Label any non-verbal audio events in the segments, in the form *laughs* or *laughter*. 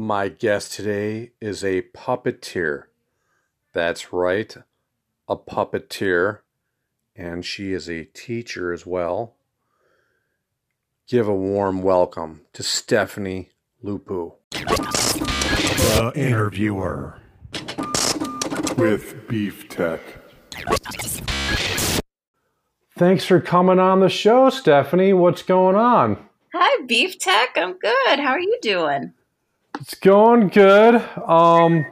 My guest today is a puppeteer. That's right, a puppeteer. And she is a teacher as well. Give a warm welcome to Stephanie Lupu. The interviewer with Beef Tech. Thanks for coming on the show, Stephanie. What's going on? Hi, Beef Tech. I'm good. How are you doing? It's going good. Um,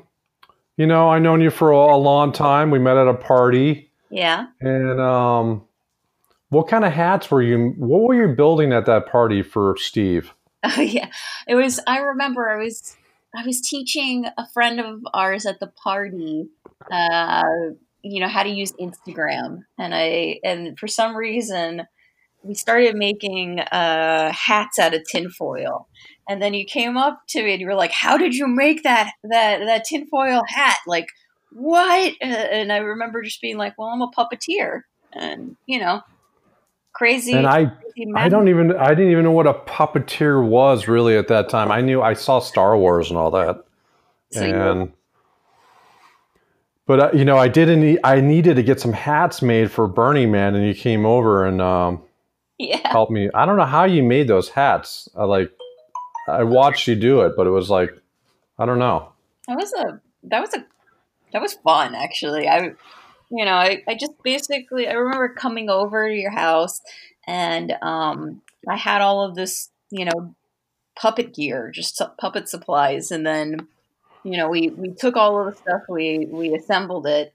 you know, I've known you for a, a long time. We met at a party. Yeah. And um, what kind of hats were you? What were you building at that party for Steve? *laughs* Oh yeah. It was. I remember. I was. I was teaching a friend of ours at the party. Uh, you know how to use Instagram, and I and for some reason we started making uh, hats out of tinfoil. And then you came up to me and you were like, "How did you make that that that tinfoil hat? Like what?" Uh, and I remember just being like, "Well, I'm a puppeteer," and you know, crazy. And I, crazy I don't even, I didn't even know what a puppeteer was really at that time. I knew I saw Star Wars and all that, So you- and but uh, you know, I didn't. I needed to get some hats made for Burning Man, and you came over and um, yeah. helped me. I don't know how you made those hats. I like, I watched you do it, but it was like, I don't know. That was a that was a that was fun actually. I you know, I, I just basically I remember coming over to your house and um I had all of this, you know, puppet gear, just puppet supplies and then you know, we we took all of the stuff, we we assembled it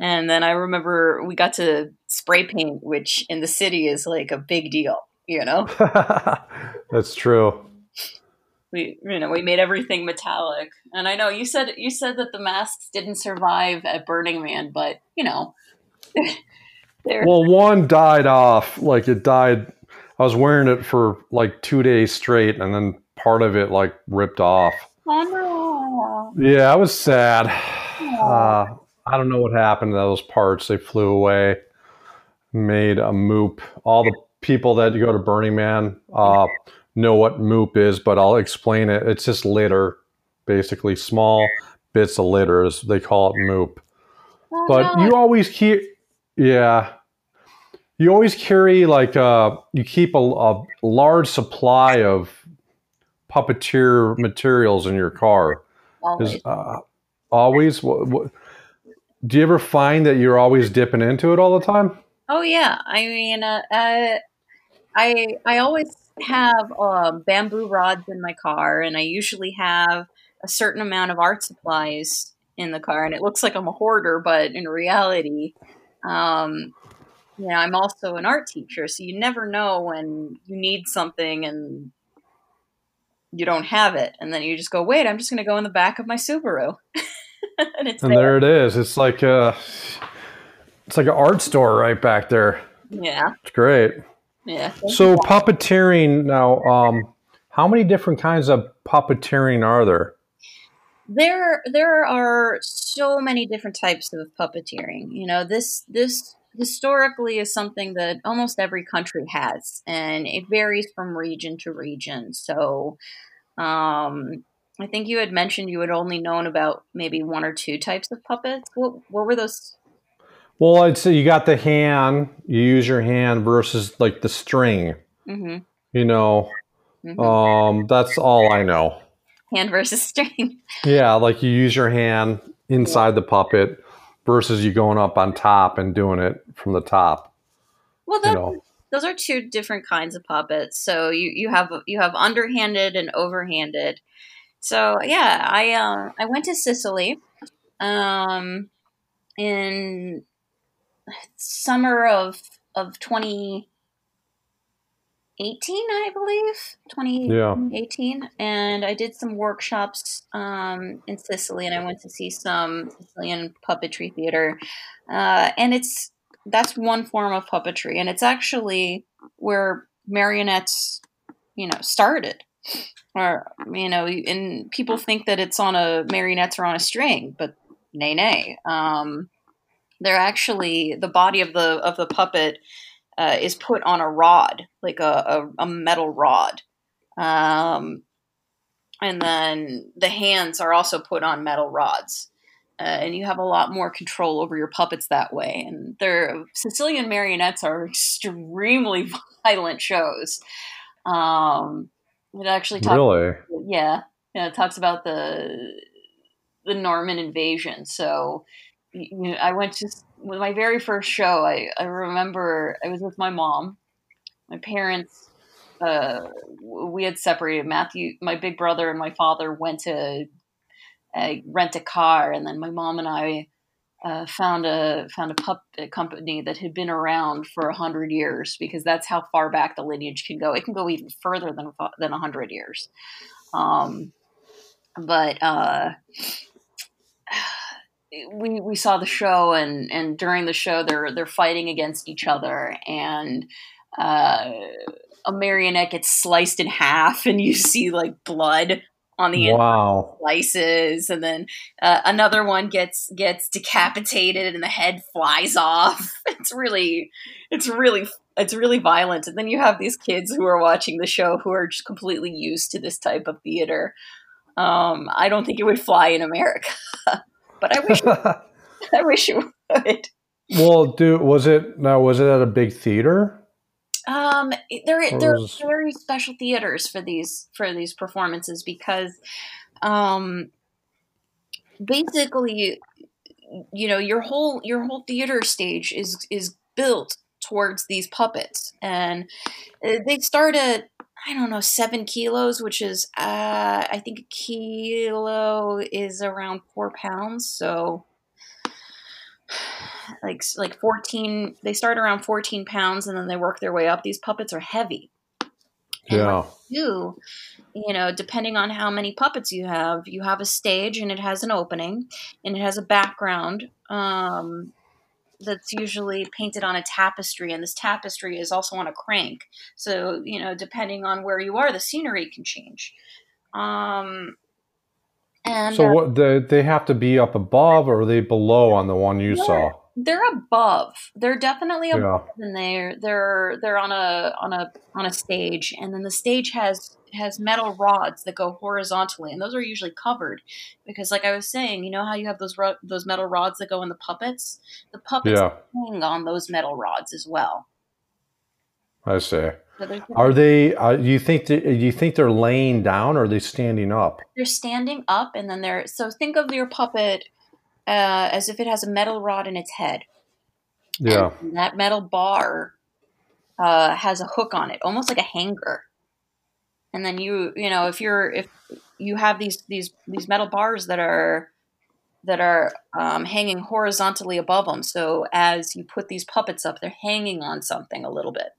and then I remember we got to spray paint, which in the city is like a big deal, you know. *laughs* That's true. We you know we made everything metallic and i know you said you said that the masks didn't survive at burning man but you know *laughs* Well, one died off. Like it died. I was wearing it for like two days straight, and then part of it like ripped off. oh no Yeah, I was sad. Uh, I don't know what happened to those parts. They flew away, made a moop. All the people that go to Burning Man uh, know what moop is, but I'll explain it. It's just litter, basically small bits of litter. as They call it moop. Oh, But no. you always keep, yeah. You always carry like uh, you keep a, a large supply of puppeteer materials in your car. Always. Is uh, always? What, what, do you ever find that you're always dipping into it all the time? oh yeah i mean uh, uh, i i always have um, bamboo rods in my car and i usually have a certain amount of art supplies in the car and it looks like i'm a hoarder but in reality um, you know i'm also an art teacher so you never know when you need something and you don't have it and then you just go wait i'm just going to go in the back of my subaru *laughs* and it's And there. there it is. It's like a, it's like an art store right back there. yeah It's great. Yeah So puppeteering now. Um, how many different kinds of puppeteering are there? there there are so many different types of puppeteering you know this this historically is something that almost every country has and it varies from region to region so um i think you had mentioned you had only known about maybe one or two types of puppets what what were those Well, I'd say you got the hand. You use your hand versus like the string. hmm You know, hmm um, that's all I know. hand versus *laughs* string Yeah, like you use your hand inside the puppet versus you going up on top and doing it from the top. well You know, those are two different kinds of puppets. So you, you have you have underhanded and overhanded. So yeah, I uh, I went to Sicily, um, in summer of of twenty eighteen, I believe 2018. Yeah. and I did some workshops um, in Sicily, and I went to see some Sicilian puppetry theater, uh, and it's that's one form of puppetry, and it's actually where marionettes, you know, started. Or you know, and people think that it's on a marionettes are on a string, but nay, nay. Um, they're actually the body of the of the puppet uh, is put on a rod, like a, a, a metal rod, um, and then the hands are also put on metal rods. Uh, and you have a lot more control over your puppets that way. And their Sicilian marionettes are extremely *laughs* violent shows. Um, it actually talks, Really? yeah, yeah, it talks about the the Norman invasion. So, you know, I went to my very first show. I I remember I was with my mom, my parents. Uh, we had separated. Matthew, my big brother, and my father went to uh, rent a car, and then my mom and I uh, found a found a puppet company that had been around for a hundred years because that's how far back the lineage can go. It can go even further than than a hundred years. Um, but uh, we we saw the show, and and during the show, they're they're fighting against each other, and uh, a marionette gets sliced in half, and you see like blood on the Wow. slices. And then uh, another one gets gets decapitated and the head flies off. *laughs* It's really it's really it's really violent. And then you have these kids who are watching the show who are just completely used to this type of theater. Um, i don't think it would fly in america *laughs* but i wish *laughs* i wish you would well, do was it now? Was it at a big theater? Um, there Or there are very special theaters for these for these performances because, um, basically, you know, your whole your whole theater stage is is built towards these puppets, and uh, they start at I don't know seven kilos, which is uh, I think a kilo is around four pounds, so like like 14 they start around 14 pounds and then they work their way up these puppets are heavy And Yeah. you you know depending on how many puppets you have you have a stage and it has an opening and it has a background um, that's usually painted on a tapestry and this tapestry is also on a crank so you know depending on where you are the scenery can change um, and So uh, what? They they have to be up above, or are they below on the one you Yeah. saw? They're above they're definitely above Yeah. and they're they're they're on a on a on a stage and then the stage has has metal rods that go horizontally and those are usually covered because like i was saying you know how you have those ro- those metal rods that go in the puppets the puppets Yeah. hang on those metal rods as well I see. so they're, they? Uh, you think? They, you think they're laying down, or are they standing up? they're standing up and then they're so think of your puppet uh, as if it has a metal rod in its head Yeah. And that metal bar uh, has a hook on it, almost like a hanger. And then you, you know, if you're if you have these these these metal bars that are that are um, hanging horizontally above them, so as you put these puppets up, they're hanging on something a little bit.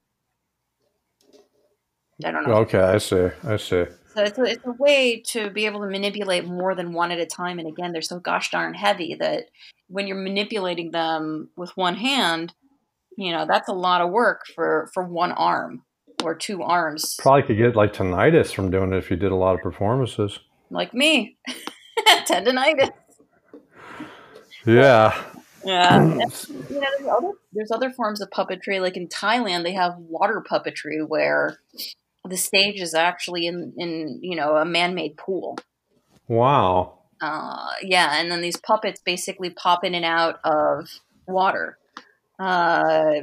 I don't know. Okay, I see. I see. So it's a, it's a way to be able to manipulate more than one at a time. And again, they're so gosh darn heavy that when you're manipulating them with one hand, you know, that's a lot of work for, for one arm or two arms, Probably could get like tinnitus from doing it if you did a lot of performances. like me. *laughs* Tendonitis. Yeah. Yeah. *clears throat* you know, there's other, there's other forms of puppetry. Like in Thailand, they have water puppetry where the stage is actually in, in you know, a man made pool. Wow. uh, yeah, and then these puppets basically pop in and out of water. Uh,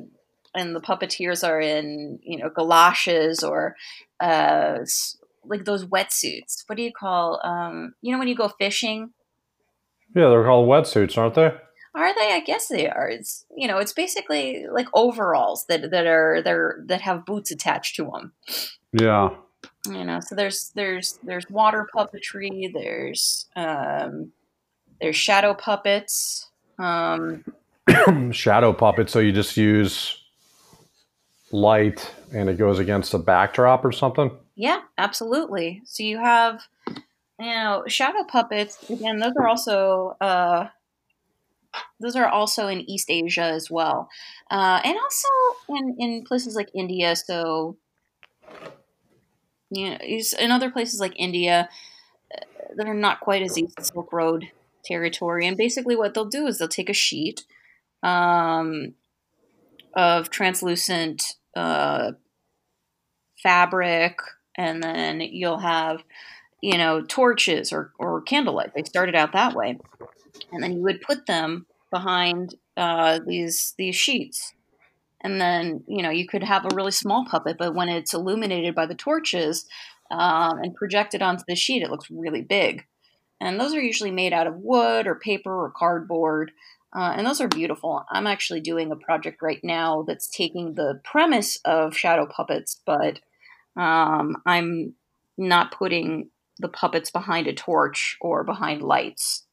and the puppeteers are in, you know, galoshes or uh, like those wetsuits. What do you call, um, you know, when you go fishing? Yeah, they're called wetsuits, aren't they? Are they? I guess they are. It's you know, it's basically like overalls that that are they're that have boots attached to them. Yeah. you know so there's there's there's water puppetry there's um there's shadow puppets um *coughs* Shadow puppet. So you just use light and it goes against a backdrop or something. yeah absolutely so you have you know shadow puppets again those are also uh those are also in east asia as well uh and also in in places like india so you know in other places like india uh, that are not quite as silk road territory and basically what they'll do is they'll take a sheet um of translucent uh fabric and then you'll have you know, torches or, or candlelight. They started out that way. And then you would put them behind uh, these these sheets. And then, you know, you could have a really small puppet, but when it's illuminated by the torches um, and projected onto the sheet, it looks really big. And those are usually made out of wood or paper or cardboard. Uh, and those are beautiful. I'm actually doing a project right now that's taking the premise of shadow puppets, but um, I'm not putting the puppets behind a torch or behind lights.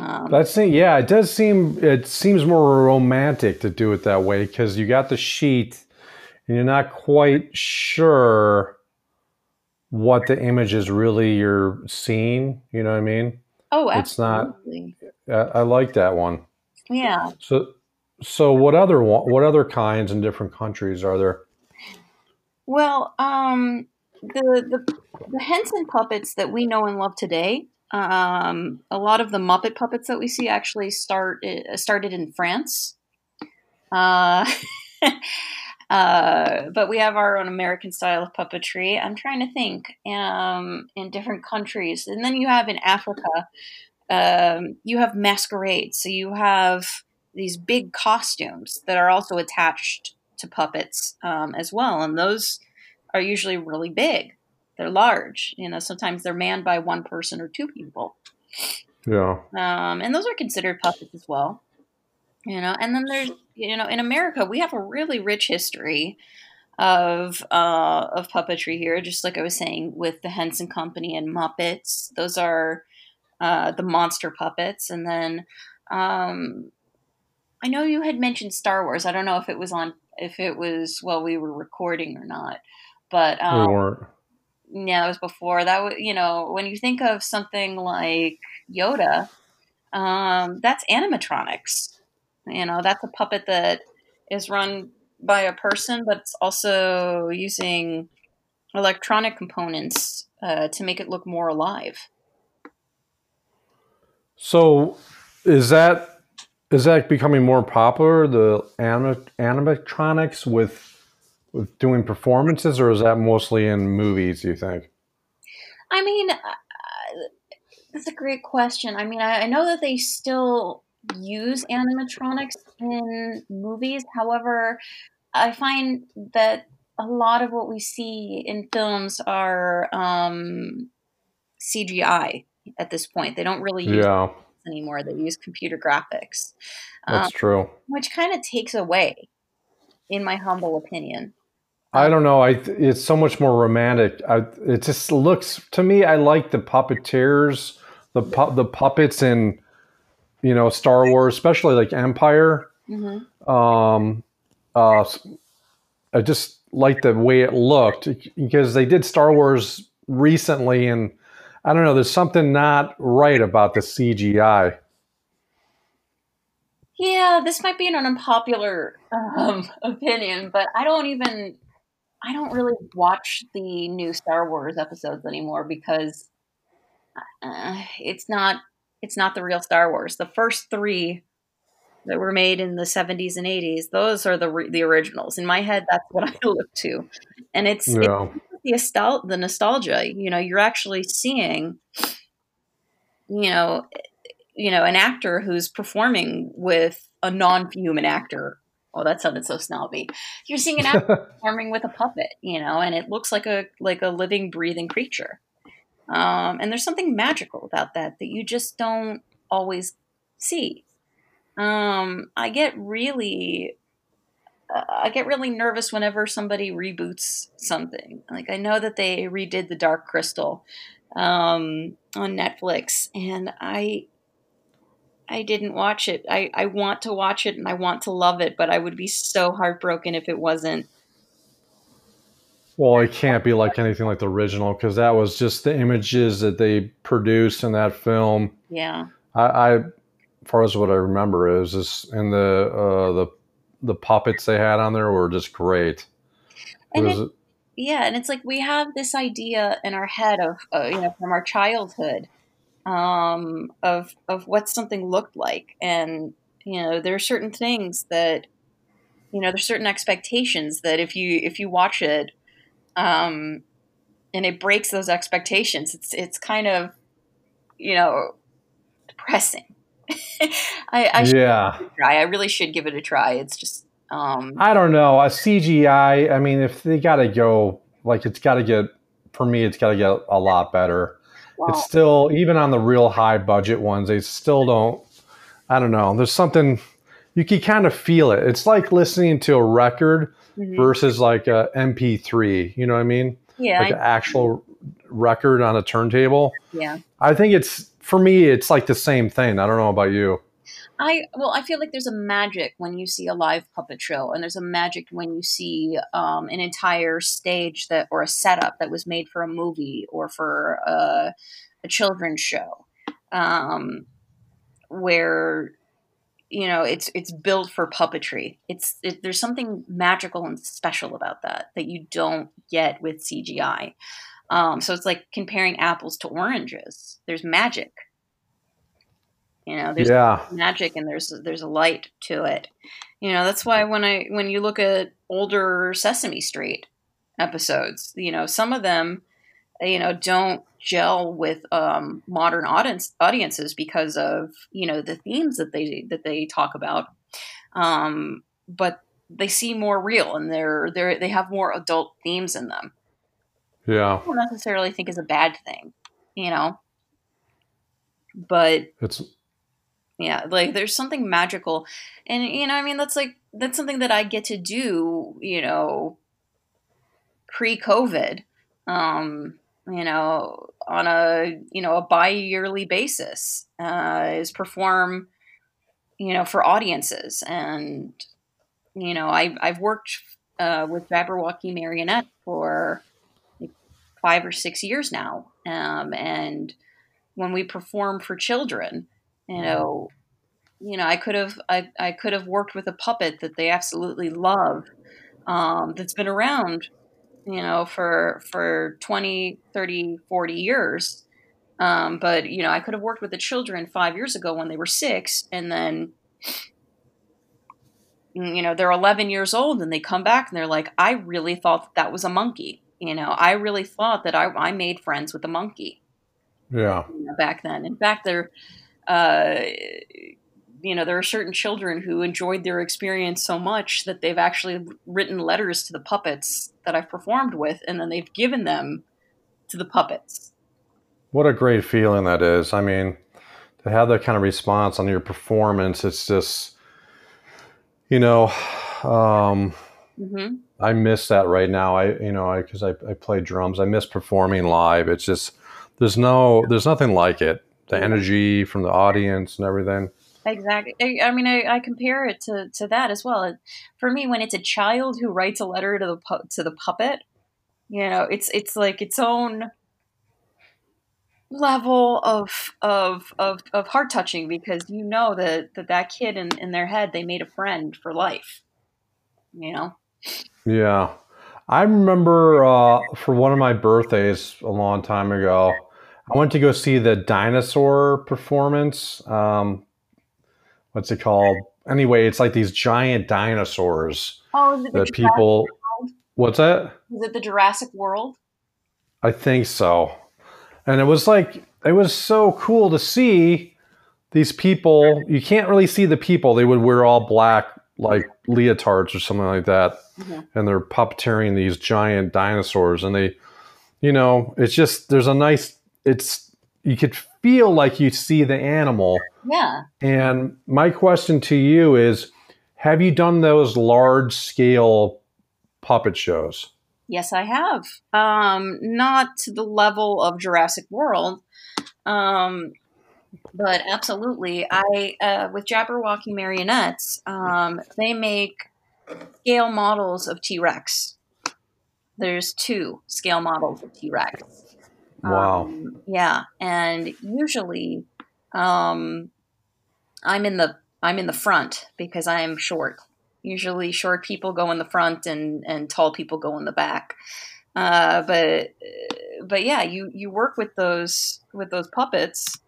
Um, That's yeah, it does seem it seems more romantic to do it that way because you got the sheet and you're not quite sure what the image is really you're seeing. You know what I mean? Oh, absolutely. It's not. I, I like that one. Yeah. So, so what other what other kinds in different countries are there? Well, um, the the the Henson puppets that we know and love today. Um, a lot of the Muppet puppets that we see actually start uh, started in France. Uh, *laughs* uh, but we have our own American style of puppetry. I'm trying to think um, in different countries, and then you have in Africa, um, you have masquerades. So you have these big costumes that are also attached to puppets um, as well, and those are usually really big. They're large. You know, sometimes they're manned by one person or two people. Yeah. Um, and those are considered puppets as well. You know, and then there's you know in America we have a really rich history of uh, of puppetry here. Just like I was saying with the Henson Company and Muppets, those are uh, the monster puppets, and then um, I know you had mentioned Star Wars. I don't know if it was on if it was while we were recording or not, but um, we weren't. Yeah, that was before that. Was, you know, when you think of something like Yoda, um, that's animatronics. You know, that's a puppet that is run by a person, but it's also using electronic components uh, to make it look more alive. So, is that is that becoming more popular? The anim- animatronics with doing performances, or is that mostly in movies? Do You think? I mean, uh, that's a great question. I mean, I, I know that they still use animatronics in movies. However, I find that a lot of what we see in films are um, CGI at this point. They don't really use yeah. anymore. They use computer graphics. That's um, true. Which kind of takes away, in my humble opinion. I don't know. I it's so much more romantic. I, it just looks to me. I like the puppeteers, the pu- the puppets in, you know, Star Wars, especially like Empire. Mm-hmm. Um, uh, I just like the way it looked because they did Star Wars recently, and I don't know. There's something not right about the CGI. Yeah, this might be an unpopular um, opinion, but I don't even I don't really watch the new Star Wars episodes anymore because uh, it's not it's not the real Star Wars. The first three that were made in the 70s and 80s, those are the the originals. In my head, that's what *laughs* I look to, and it's, it's the, the nostalgia. You know, you're actually seeing, you know, you know, an actor who's performing with a non-human actor oh that sounded so snobby. You're seeing an *laughs* actor performing with a puppet you know and it looks like a like a living breathing creature. Um, and there's something magical about that that you just don't always see. Um, i get really uh, i get really nervous whenever somebody reboots something. Like i know that they redid the dark crystal um, on netflix and i I didn't watch it. I, I want to watch it and I want to love it, but I would be so heartbroken if it wasn't. Well, it can't be like anything like the original because that was just the images that they produced in that film. Yeah. I, I as far as what I remember is this, and the uh, the the puppets they had on there were just great. And it, yeah, and it's like we have this idea in our head of uh, you know from our childhood um, of of what something looked like, and you know there are certain things that you know there's certain expectations that if you if you watch it, um, and it breaks those expectations. It's it's kind of you know depressing. *laughs* I, I yeah, try. I really should give it a try. It's just um, I don't know. A CGI. I mean, if they got to go, like it's got to get. For me, it's got to get a lot better. Well, it's still even on the real high budget ones. They still don't. I don't know. There's something you can kind of feel it. It's like listening to a record mhm. versus like a MP3. You know what I mean? yeah, Like I- an actual record on a turntable. yeah. I think it's for me. It's like the same thing. I don't know about you. I well, I feel like there's a magic when you see a live puppet show, and there's a magic when you see um, an entire stage that or a setup that was made for a movie or for a, a children's show, um, where you know it's it's built for puppetry. It's it, there's something magical and special about that that you don't get with CGI. Um, so it's like comparing apples to oranges. There's magic. You know, there's yeah, magic and there's there's a light to it. You know, that's why when I when you look at older Sesame Street episodes, you know, some of them you know don't gel with um, modern audience audiences because of you know the themes that they that they talk about. Um, but they seem more real and they're they're they have more adult themes in them. yeah. I don't necessarily think is a bad thing, you know. But It's yeah like there's something magical and you know i mean that's like that's something that i get to do you know pre-covid um you know on a you know a bi-yearly basis uh is perform you know for audiences and you know i i've worked uh with jabberwocky marionette for like five or six years now um and when we perform for children you know you know i could have i, I could have worked with a puppet that they absolutely love um, that's been around you know for for 20 30 40 years. Um, but you know i could have worked with the children five years ago when they were six and then you know they're 11 years old and they come back and they're like i really thought that, that was a monkey. You know i really thought that i, I made friends with a monkey. Yeah, you know, back then. In fact, there, uh, you know, there are certain children who enjoyed their experience so much that they've actually written letters to the puppets that I've performed with, and then they've given them to the puppets. what a great feeling that is. I mean, to have that kind of response on your performance, it's just, you know, um, hmm I miss that right now. I, you know, I because I, I play drums. I miss performing live. It's just there's no there's nothing like it. The energy from the audience and everything. Exactly. I, I mean, I, I compare it to, to that as well. For me, when it's a child who writes a letter to the pu- to the puppet, you know, it's it's like its own level of of of, of heart touching because you know that, that that kid in, in their head they made a friend for life. You know. Yeah. I remember uh, for one of my birthdays a long time ago, I went to go see the dinosaur performance. Um, what's it called? Anyway, it's like these giant dinosaurs Oh, is it, the that people. What's that? is it the Jurassic World? I think so. And it was like, it was so cool to see these people. You can't really see the people. They would wear all black, like leotards or something like that. Mhm. And they're puppeteering these giant dinosaurs. And they, you know, it's just, there's a nice, it's, you could feel like you see the animal. Yeah. And my question to you is have you done those large scale puppet shows? Yes, I have. Um, not to the level of Jurassic World, um, but absolutely. I uh, with Jabberwocky marionettes, um, they make scale models of T Rex. There's two scale models of T Rex. Wow. Um, yeah, and usually, um, I'm in the I'm in the front because I am short. Usually, short people go in the front, and and tall people go in the back. Uh, but but yeah, you you work with those with those puppets.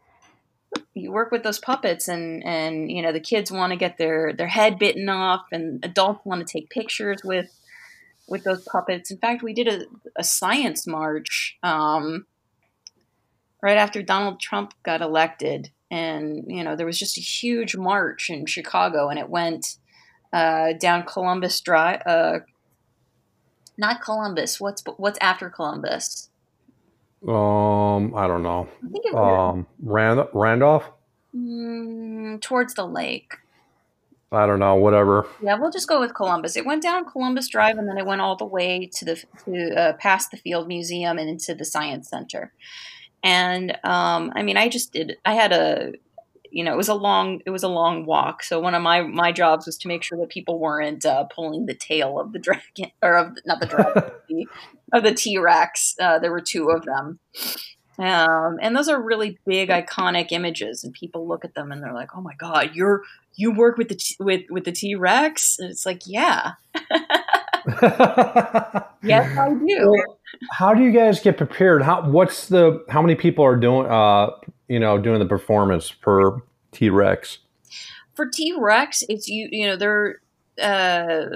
You work with those puppets, and and you know the kids want to get their their head bitten off, and adults want to take pictures with with those puppets. In fact, we did a, a science march um, right after Donald Trump got elected, and you know there was just a huge march in Chicago, and it went uh, down Columbus Drive. Uh, not Columbus. What's what's after Columbus? Um, I don't know. I think it was Um, Rand- Randolph. mm, towards the lake. I don't know. Whatever. Yeah, we'll just go with Columbus. It went down Columbus Drive, and then it went all the way to the to uh, past the Field Museum and into the Science Center. And um, I mean, I just did. I had a, you know, it was a long it was a long walk. So one of my my jobs was to make sure that people weren't uh, pulling the tail of the *laughs* dragon or of not the dragon the, of the *laughs* T Rex. Uh, there were two of them. Um, and those are really big, iconic images, and people look at them and they're like, "Oh my god, you're you work with the t- with with the T Rex?" And it's like, "Yeah, *laughs* yes, I do." How do you guys get prepared? How what's the how many people are doing uh you know doing the performance per T Rex? For T Rex, it's you you know they're uh,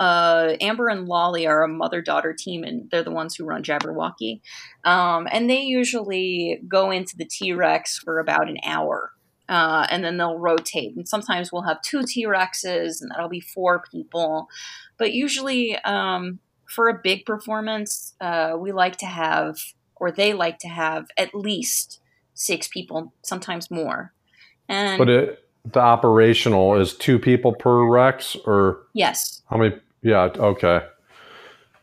uh, Amber and Lolly are a mother daughter team, and they're the ones who run Jabberwocky. Um, and they usually go into the T Rex for about an hour. Uh, and then they'll rotate. And sometimes we'll have two T Rexes, and that'll be four people. But usually, um, for a big performance, uh, we like to have, or they like to have, at least six people, sometimes more. And But it the operational is two people per Rex or yes, how many? Yeah. Okay.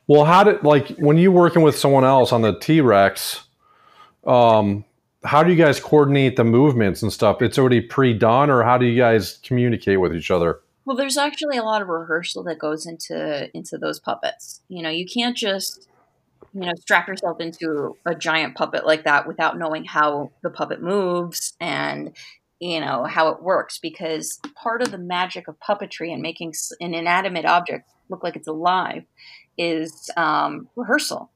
Well, how did like when you working with someone else on the T Rex? Um, how do you guys coordinate the movements and stuff? It's already pre-done, or how do you guys communicate with each other? Well, there's actually a lot of rehearsal that goes into into those puppets. You know, you can't just you know strap yourself into a giant puppet like that without knowing how the puppet moves and you know how it works because part of the magic of puppetry and making an inanimate object look like it's alive is um, rehearsal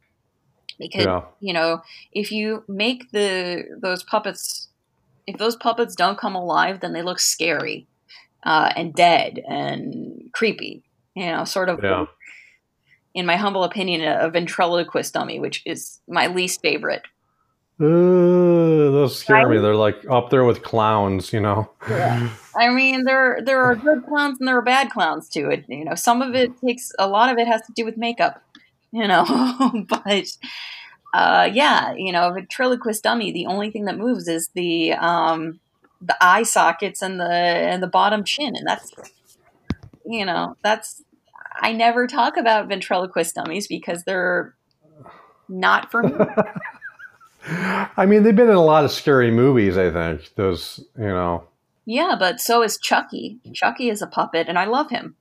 because Yeah. you know if you make the those puppets if those puppets don't come alive then they look scary uh, and dead and creepy you know sort of Yeah. in my humble opinion a ventriloquist dummy which is my least favorite Uh, those scare me. Right? They're like up there with clowns, you know. i mean there there are good clowns and there are bad clowns too it you know some of it takes a lot of it has to do with makeup you know *laughs* but uh, yeah you know a ventriloquist dummy the only thing that moves is the um, the eye sockets and the and the bottom chin and that's you know that's i never talk about ventriloquist dummies because they're not for me *laughs* I mean, they've been in a lot of scary movies. I think those, you know. yeah but so is chucky chucky is a puppet and i love him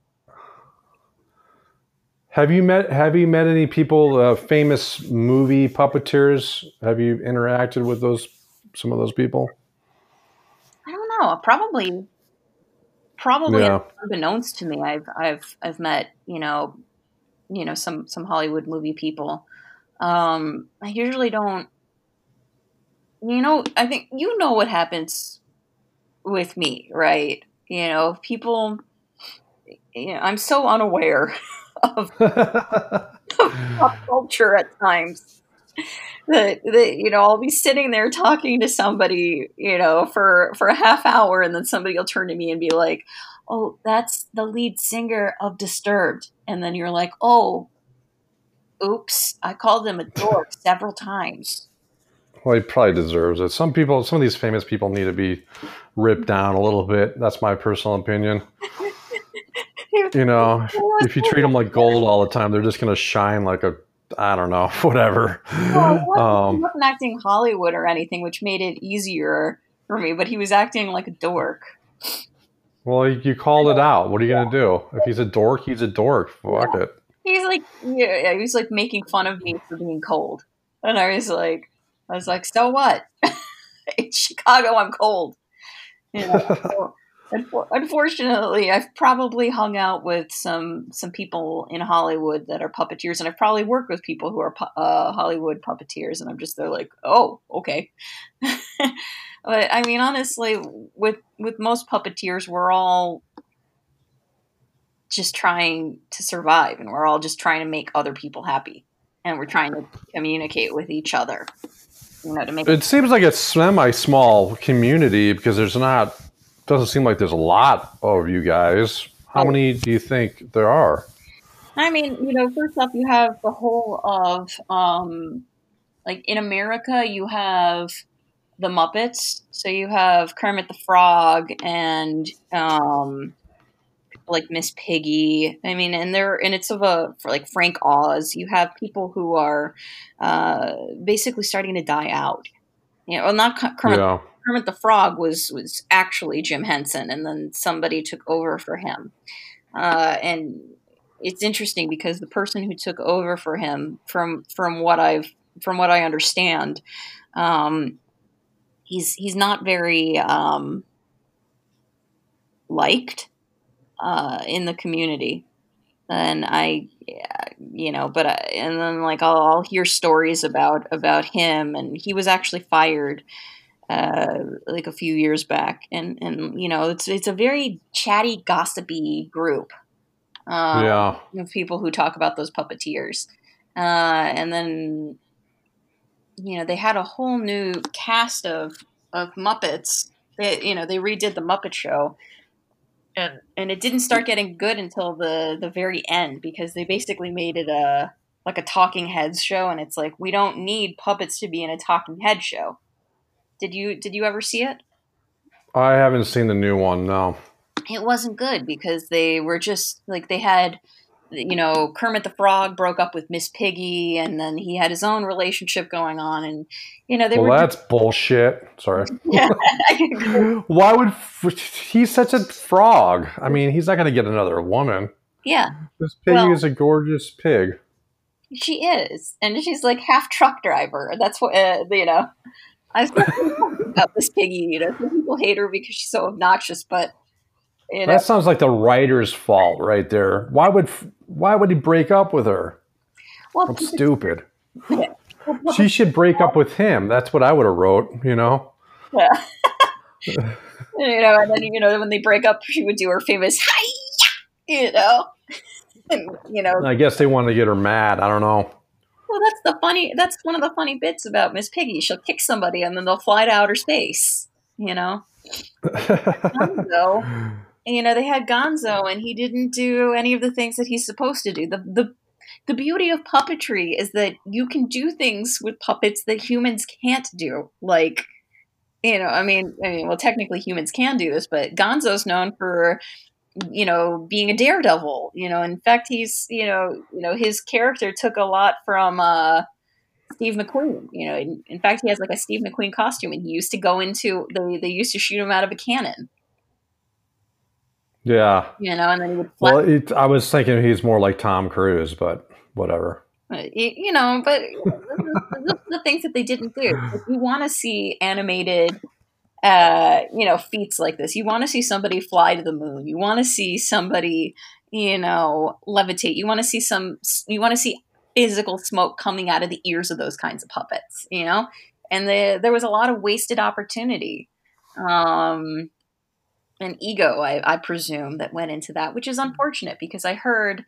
Have you met Have you met any people, uh, famous movie puppeteers? Have you interacted with those some of those people? Know probably probably Yeah. unbeknownst to me i've i've i've met you know you know some some hollywood movie people. Um i usually don't you know i think you know what happens with me right? You know people you know i'm so unaware *laughs* *laughs* of pop culture at times *laughs* that, that you know I'll be sitting there talking to somebody you know for for a half hour and then somebody will turn to me and be like oh that's the lead singer of Disturbed and then you're like oh oops I called him a dork several times well, he probably deserves it. Some people, some of these famous people, need to be ripped down a little bit. That's my personal opinion. *laughs* You know, *laughs* if you treat them like gold all the time, they're just going to shine like a, I don't know, *laughs* whatever. Well, he wasn't- Um, he wasn't acting Hollywood or anything, which made it easier for me. But he was acting like a dork. Well, you, called it out. What are you going to do? If he's a dork, he's a dork. Fuck it. He's like, yeah, he was like making fun of me for being cold, and I was like, I was like, so what? *laughs* in Chicago, I'm cold. You know, so, unfortunately, I've probably hung out with some some people in Hollywood that are puppeteers, and I've probably worked with people who are uh, Hollywood puppeteers, and I'm just they're like, oh, okay. *laughs* but I mean, honestly, with with most puppeteers, we're all just trying to survive and we're all just trying to make other people happy and we're trying to communicate with each other you know to make It seems like a semi small community because there's not, doesn't seem like there's a lot of you guys. How many do you think there are? I mean, you know, first off, you have the whole of, um, like in America, you have the Muppets. So you have Kermit the Frog and, um, like Miss Piggy. I mean, and they're, and it's of a, for like Frank Oz. You have people who are, uh, basically starting to die out. You know, well, not Ker- Kermit Yeah. Kermit the Frog was was actually Jim Henson, and then somebody took over for him. Uh, and it's interesting because the person who took over for him, from from what I've from what I understand, um, he's he's not very um, liked uh, in the community. And I, you know, but I, and then like I'll, I'll hear stories about about him, and he was actually fired uh, like a few years back, and and you know it's it's a very chatty, gossipy group. Um, yeah. of people who talk about those puppeteers, uh, and then you know they had a whole new cast of of Muppets. They, you know they redid the Muppet Show, and and it didn't start getting good until the the very end because they basically made it a like a talking heads show, and it's like we don't need puppets to be in a talking head show. Did you did you ever see it? I haven't seen the new one, no. it wasn't good because they were just like they had you know Kermit the Frog broke up with Miss Piggy and then he had his own relationship going on and you know they well, were that's bullshit. Sorry. *laughs* yeah. Why would he's such a frog? I mean, he's not going to get another woman. yeah This pig Well- is a gorgeous pig. she is and she's like half truck driver that's what uh, you know I've about Miss Piggy you know some people hate her because she's so obnoxious but you know That sounds like the writer's fault right there. Why would why would he break up with her? well, I'm stupid. *laughs* She should break up with him. That's what I would have wrote. You know. Yeah. *laughs* you know, and then you know when they break up, she would do her famous "Hi," you know, *laughs* and you know. I guess they wanted to get her mad. I don't know. Well, that's the funny. That's one of the funny bits about Miss Piggy. She'll kick somebody, and then they'll fly to outer space. You know, Gonzo. you know, they had Gonzo, and he didn't do any of the things that he's supposed to do. The the the beauty of puppetry is that you can do things with puppets that humans can't do. Like, you know, I mean, I mean, well, technically humans can do this, but Gonzo's known for, you know, being a daredevil. You know, in fact, he's, you know, you know, his character took a lot from uh, Steve McQueen. You know, in, in fact, he has like a Steve McQueen costume, and he used to go into they they used to shoot him out of a cannon. yeah. You know, and then he would fly. Well, it, I was thinking he's more like Tom Cruise, but whatever. You, know, but *laughs* this is- this is the things that they didn't do. If you want to see animated, uh, you know, feats like this, you want to see somebody fly to the moon. You want to see somebody, you know, levitate. You want to see some. You want to see physical smoke coming out of the ears of those kinds of puppets. You know, and the, there was a lot of wasted opportunity. Um, and ego, I, I presume, that went into that, which is unfortunate because I heard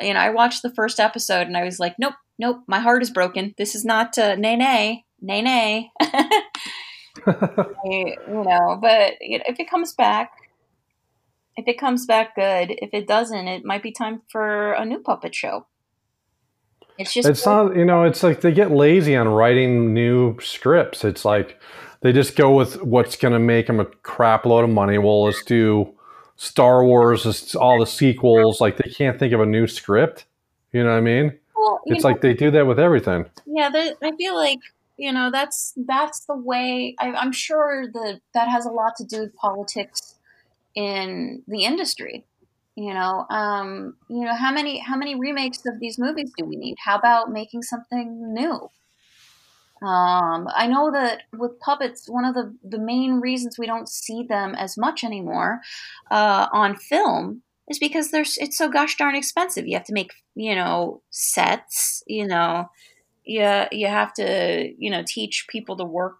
you know, I watched the first episode and I was like, nope, nope, my heart is broken. This is not uh, nay nay nay nay. *laughs* *laughs* you know, but if it comes back, if it comes back good, if it doesn't, it might be time for a new puppet show. It's just It's not, you know, it's like they get lazy on writing new scripts. It's like they just go with what's going to make them a crap load of money. Well, let's do Star Wars, all the sequels. Like they can't think of a new script. You know what I mean? well, It's know, like they do that with everything. yeah. I feel like you know that's that's the way. I, I'm sure that that has a lot to do with politics in the industry. You know, um, you know how many how many remakes of these movies do we need? How about making something new? Um, I know that with puppets, one of the, the main reasons we don't see them as much anymore uh, on film is because there's it's so gosh darn expensive. You have to make you know sets. You know, you you have to you know teach people to work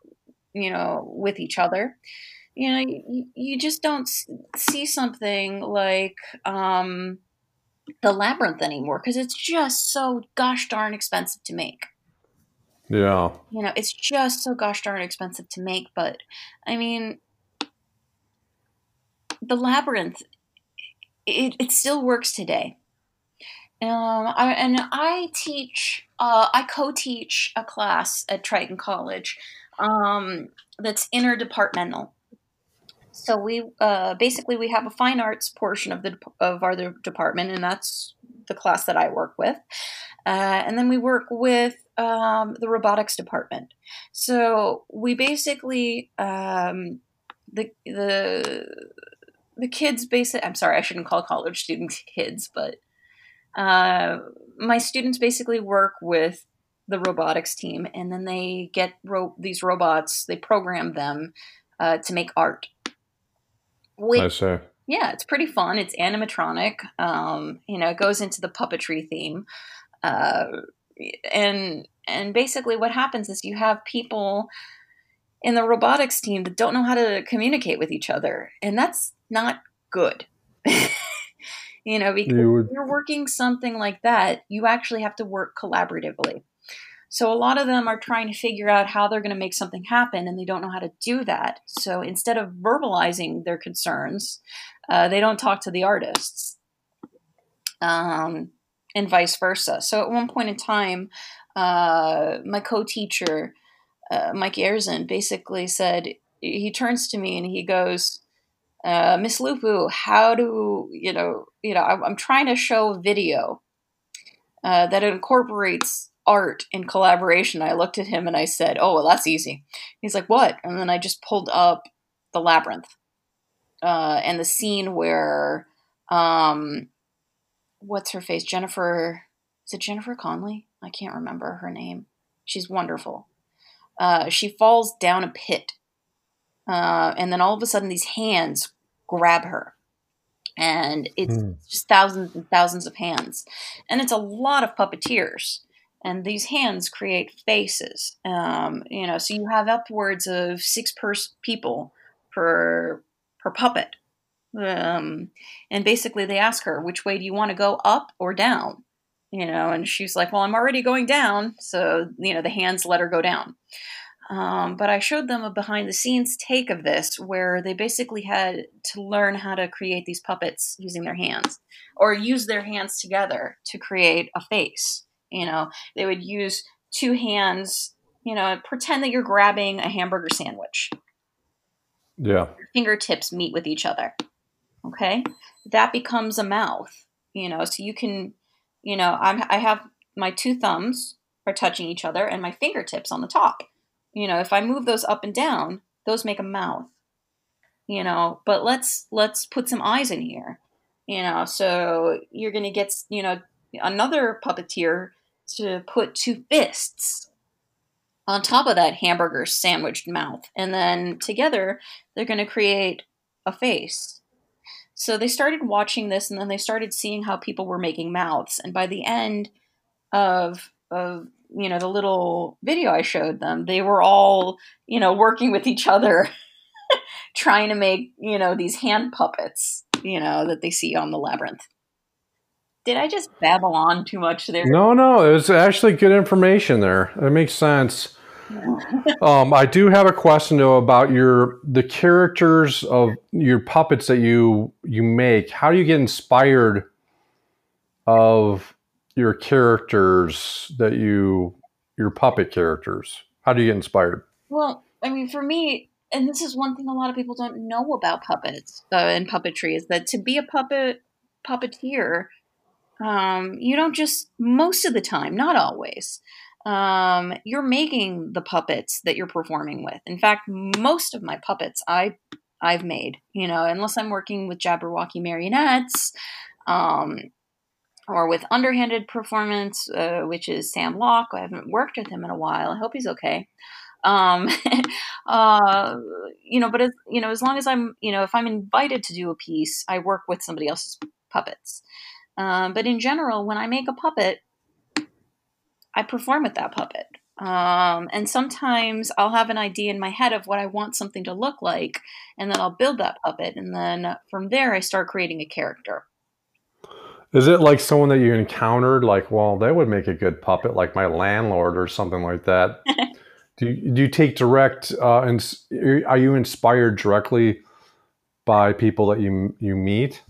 you know with each other. You know, you, you just don't see something like um, the labyrinth anymore because it's just so gosh darn expensive to make. Yeah. You know, it's just so gosh darn expensive to make. But I mean, the labyrinth, it, it still works today. Um, I, and I teach, uh, I co-teach a class at Triton College um, that's interdepartmental. So we uh, basically we have a fine arts portion of the of our department, and that's the class that I work with. Uh, and then we work with um, the robotics department. So we basically um, the the the kids basically. I'm sorry, I shouldn't call college students kids, but uh, my students basically work with the robotics team, and then they get ro- these robots. They program them uh, to make art. Which, I see. Yeah, it's pretty fun. It's animatronic. Um, you know, it goes into the puppetry theme, uh, and and basically what happens is you have people in the robotics team that don't know how to communicate with each other, and that's not good. You know, because you would... you're working something like that, you actually have to work collaboratively. So a lot of them are trying to figure out how they're going to make something happen, and they don't know how to do that. So instead of verbalizing their concerns, uh, they don't talk to the artists, um, and vice versa. So at one point in time, uh, my co-teacher, uh, Mike Erzin, basically said he turns to me and he goes, uh, Miss Lupu, how do you know? You know, I'm, I'm trying to show a video uh, that incorporates art and collaboration. I looked at him and I said, "Oh, well, that's easy." He's like, "What?" And then I just pulled up the labyrinth uh, and the scene where, um, what's her face? Jennifer. Is it Jennifer Connelly? I can't remember her name. She's wonderful. Uh, she falls down a pit uh, and then all of a sudden, these hands grab her. And it's mm. just thousands and thousands of hands. And it's a lot of puppeteers. And these hands create faces. Um, you know, so you have upwards of six pers- people per per puppet. Um, and basically, they ask her, which way do you want to go, up or down? You know, and she's like, well, I'm already going down. So, you know, the hands let her go down. Um, but I showed them a behind the scenes take of this where they basically had to learn how to create these puppets using their hands or use their hands together to create a face. You know, they would use two hands, you know, pretend that you're grabbing a hamburger sandwich. Yeah. Your fingertips meet with each other. Okay. That becomes a mouth, you know, so you can, you know, I'm, I have my two thumbs are touching each other and my fingertips on the top you know, if I move those up and down, those make a mouth. You know, but let's let's put some eyes in here. You know, so you're going to get, you know, another puppeteer to put two fists on top of that hamburger sandwiched mouth. And then together, they're going to create a face. So they started watching this and then they started seeing how people were making mouths. And by the end of, of you know the little video I showed them, they were all you know working with each other, *laughs* trying to make you know these hand puppets, you know that they see on the labyrinth. Did I just babble on too much there? No, no, it was actually good information there. It makes sense. *laughs* um, I do have a question though about your the characters of your puppets that you you make. How do you get inspired of your characters that you your puppet characters? How do you get inspired? Well, I mean, for me, and this is one thing a lot of people don't know about puppets uh, and puppetry is that to be a puppet puppeteer, um, you don't just most of the time, not always. Um, you're making the puppets that you're performing with. In fact, most of my puppets I I've made, you know, unless I'm working with Jabberwocky marionettes, um, or with underhanded performance, uh, which is Sam Locke. I haven't worked with him in a while. I hope he's okay. Um, *laughs* uh, you know, but as, you know, as long as I'm, you know, if I'm invited to do a piece, I work with somebody else's puppets. Um, but in general, when I make a puppet, I perform with that puppet. Um, and sometimes I'll have an idea in my head of what I want something to look like, and then I'll build that puppet. And then from there, I start creating a character. Is it like someone that you encountered? Like, well, that would make a good puppet, like my landlord or something like that. *laughs* do you, do you take direct? Uh, and are you inspired directly by people that you you meet?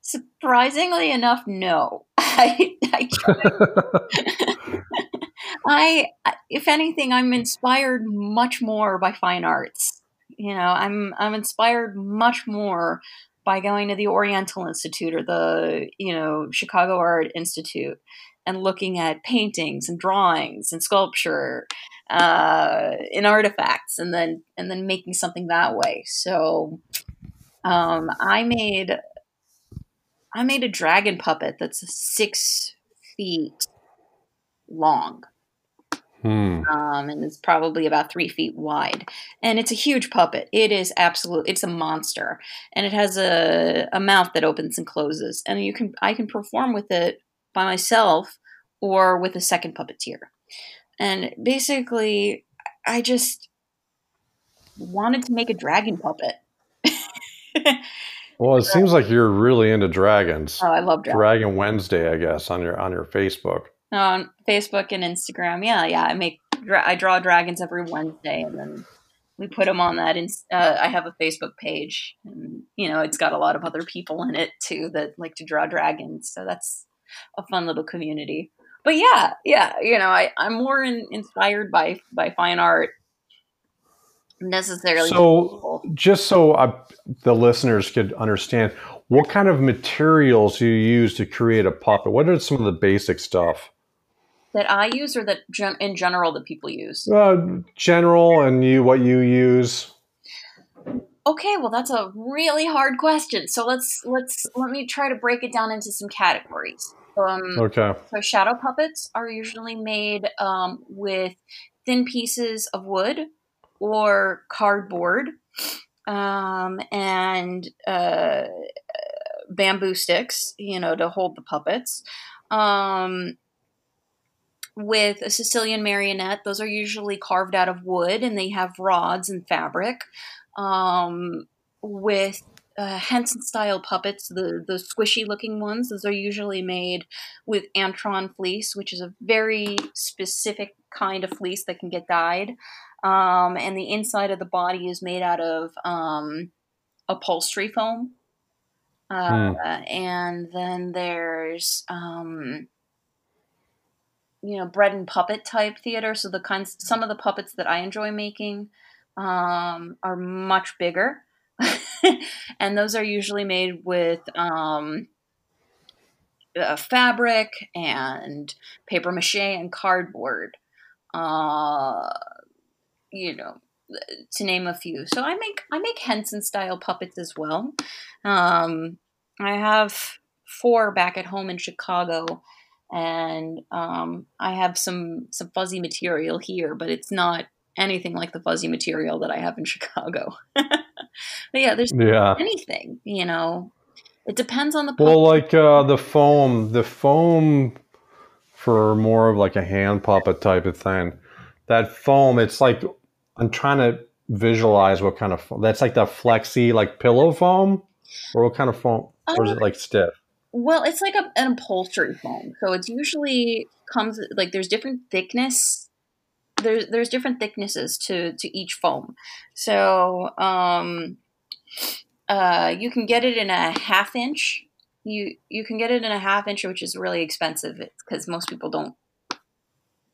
Surprisingly enough, no. *laughs* I, *laughs* I, I, if anything, I'm inspired much more by fine arts. You know, I'm I'm inspired much more by going to the Oriental Institute or the you know Chicago Art Institute and looking at paintings and drawings and sculpture uh, in artifacts and then and then making something that way. So um, I made I made a dragon puppet that's six feet long. Hmm. Um, and it's probably about three feet wide, and it's a huge puppet. It is absolute. It's a monster, and it has a, a mouth that opens and closes. And you can I can perform with it by myself or with a second puppeteer. And basically, I just wanted to make a dragon puppet. well, it *laughs* seems like you're really into dragons. Oh, I love dragons. Dragon Wednesday, I guess, on your on your Facebook on Facebook and Instagram. Yeah, yeah. I make I draw dragons every Wednesday, and then we put them on that. And uh, I have a Facebook page, and you know, it's got a lot of other people in it too that like to draw dragons. So that's a fun little community. But yeah, yeah, you know, I I'm more in, inspired by by fine art necessarily. So, just so I, the listeners could understand, what kind of materials you use to create a puppet? What are some of the basic stuff? That I use, or that gen- in general that people use? Uh, general, and you what you use. Okay, well that's a really hard question. So let's let's let me try to break it down into some categories. Um, okay. So shadow puppets are usually made um, with thin pieces of wood or cardboard um, and uh, bamboo sticks, you know, to hold the puppets. Um, with a Sicilian marionette. Those are usually carved out of wood and they have rods and fabric. Um, with uh, Henson style puppets, the, the squishy looking ones, those are usually made with Antron fleece, which is a very specific kind of fleece that can get dyed. Um, and the inside of the body is made out of um, upholstery foam. Uh, hmm. And then there's um, you know bread and puppet type theater. So the kinds some of the puppets that i enjoy making um, are much bigger. *laughs* And those are usually made with um, uh, fabric and paper mache and cardboard uh, you know to name a few. So i make i make henson style puppets as well. Um, i have four back at home in chicago and um, I have some some fuzzy material here, but it's not anything like the fuzzy material that I have in *laughs* Chicago. but yeah, there's yeah. anything, you know. It depends on the well, like uh, the foam, the foam for more of like a hand puppet type of thing. That foam, it's like I'm trying to visualize what kind of foam. That's like the flexy, like pillow foam, or what kind of foam, or is it uh, like stiff? Well, it's like a, an upholstery foam. So it's usually comes like there's different thickness. There's there's different thicknesses to to each foam. So um, uh, you can get it in a half inch. You you can get it in a half inch, which is really expensive because most people don't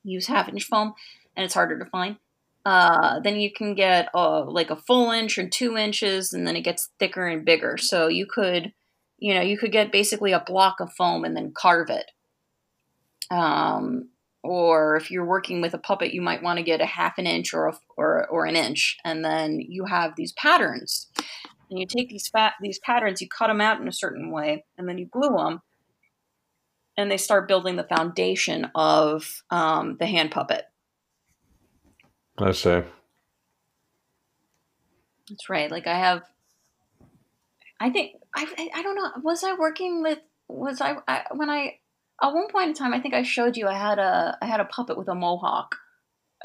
use half inch foam, and it's harder to find. Uh, then you can get uh, like a full inch or two inches, and then it gets thicker and bigger. So you could you know, you could get basically a block of foam and then carve it. Um, or if you're working with a puppet, you might want to get a half an inch or, a, or, or an inch, and then you have these patterns. And you take these fat these patterns, you cut them out in a certain way, and then you glue them, and they start building the foundation of um, the hand puppet. I see. That's right. Like I have, I think I, I don't know. Was I working with? Was I, I when I at one point in time? I think I showed you. I had a I had a puppet with a mohawk,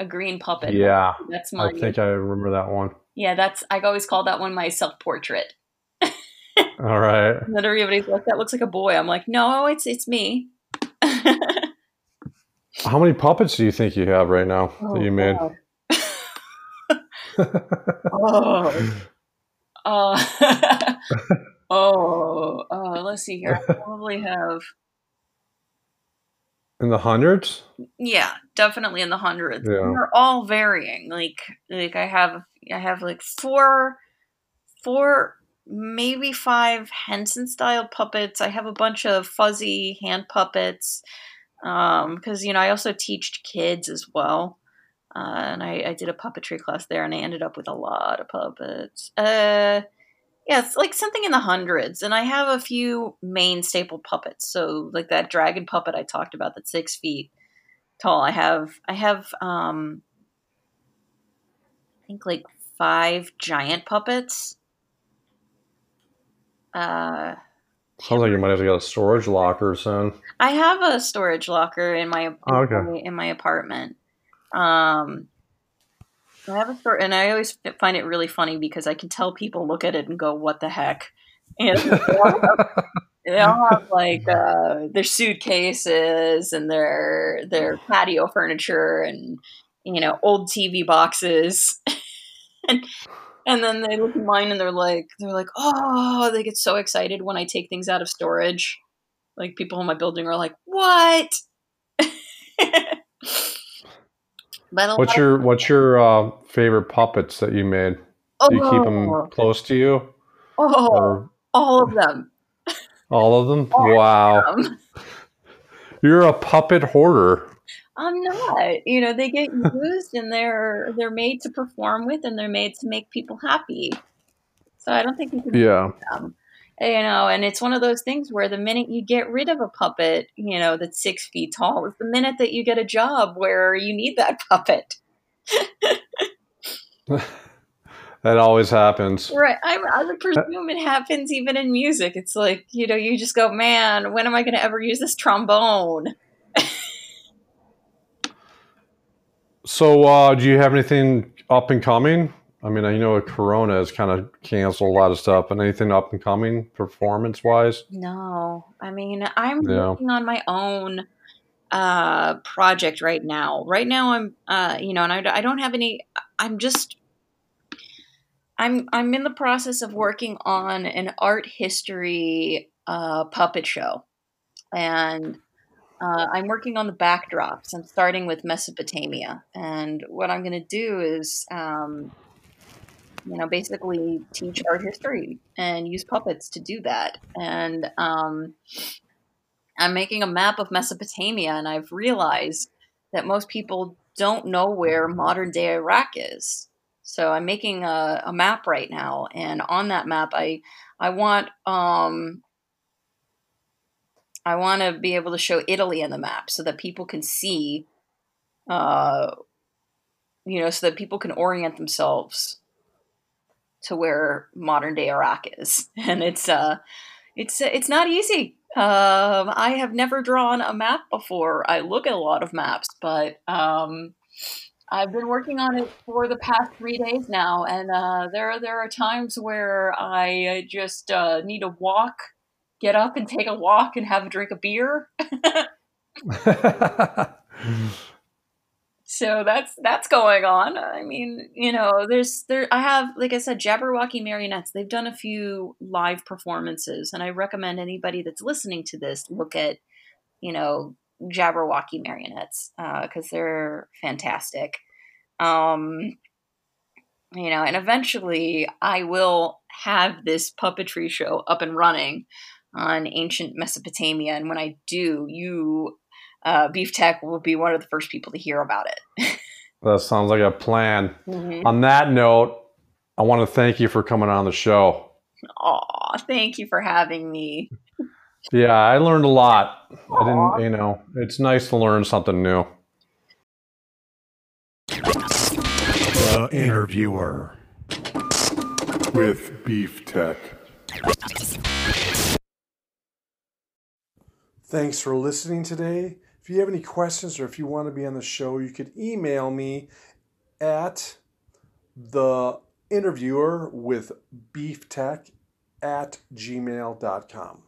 a green puppet. Yeah, that's my. I think I remember that one. Yeah, that's I always call that one my self portrait. *laughs* All right. And then everybody's like, "That looks like a boy." I'm like, "No, it's it's me." *laughs* How many puppets do you think you have right now Oh, that you made? *laughs* Oh. Uh, oh, uh, let's see here. I *laughs* probably have, In the hundreds? yeah, definitely in the hundreds. Yeah. They're all varying. Like, like I have, I have like four, four, maybe five Henson style puppets. I have a bunch of fuzzy hand puppets. Um, because you know, I also teach kids as well. Uh, and I, I did a puppetry class there, and I ended up with a lot of puppets. Uh, yeah, it's like something in the hundreds, and I have a few main staple puppets. So, like that dragon puppet I talked about, that's six feet tall. I have, I have, um, I think like five giant puppets. Uh, Sounds like you might have to get a storage locker soon. I have a storage locker in my Oh, okay. in my apartment. Um, I have a store, and I always find it really funny because I can tell people look at it and go, "What the heck?" And they all have, *laughs* they all have, like uh, their suitcases and their their patio furniture and you know old TV boxes, *laughs* and and then they look at mine and they're like they're like, "Oh!" They get so excited when I take things out of storage. Like people in my building are like, "What?" *laughs* but What's your What's your uh, favorite puppets that you made? of, Do you keep oh, them close to you, oh, or all of them. all of them? All of Wow, Um, *laughs* you're a puppet hoarder. I'm not. You know, they get used and they're they're made to perform with and they're made to make people happy. So I don't think you can Yeah. them. You know, and it's one of those things where the minute you get rid of a puppet, you know, that's six feet tall, is the minute that you get a job where you need that *laughs* puppet. *laughs* That always happens. Right. I, I would presume it happens even in music. It's like, you know, you just go, man, when am I going to ever use this trombone? *laughs* So, uh, do you have anything up and coming? I mean, I know Corona has kind of canceled a lot of stuff, but anything up and coming performance wise? No, I mean, I'm Yeah. working on my own uh, project right now. Right now, I'm, uh, you know, and I, I don't have any. I'm just, I'm, I'm in the process of working on an art history uh, puppet show, and uh, I'm working on the backdrops. I'm starting with Mesopotamia, and what I'm going to do is. Um, you know, basically teach art history and use puppets to do that. And um, I'm making a map of Mesopotamia, and I've realized that most people don't know where modern day Iraq is. So I'm making a, a map right now, and on that map, I I want um, I want to be able to show Italy on the map so that people can see, uh, you know, so that people can orient themselves to where modern day Iraq is, *laughs* and it's uh, it's it's not easy. Um, I have never drawn a map before. I look at a lot of maps, but um, I've been working on it for the past three days now, and uh, there there are times where I just uh, need a walk, get up and take a walk, and have a drink of beer. *laughs* *laughs* so that's that's going on. I mean, you know, there's there I have like I said, Jabberwocky Marionettes. They've done a few live performances, and I recommend anybody that's listening to this look at, you know, Jabberwocky Marionettes because they're fantastic. Um, you know, and eventually I will have this puppetry show up and running on ancient Mesopotamia, and when I do, you uh, Beef Tech will be one of the first people to hear about it. *laughs* that sounds like a plan. Mhm. On that note, I want to thank you for coming on the show. Aw, thank you for having me. Yeah, I learned a lot. I didn't, you know, it's nice to learn something new. The Interviewer with Beef Tech. Thanks for listening today. If you have any questions or if you want to be on the show, you could email me at the interviewer with beef tech at gmail.com.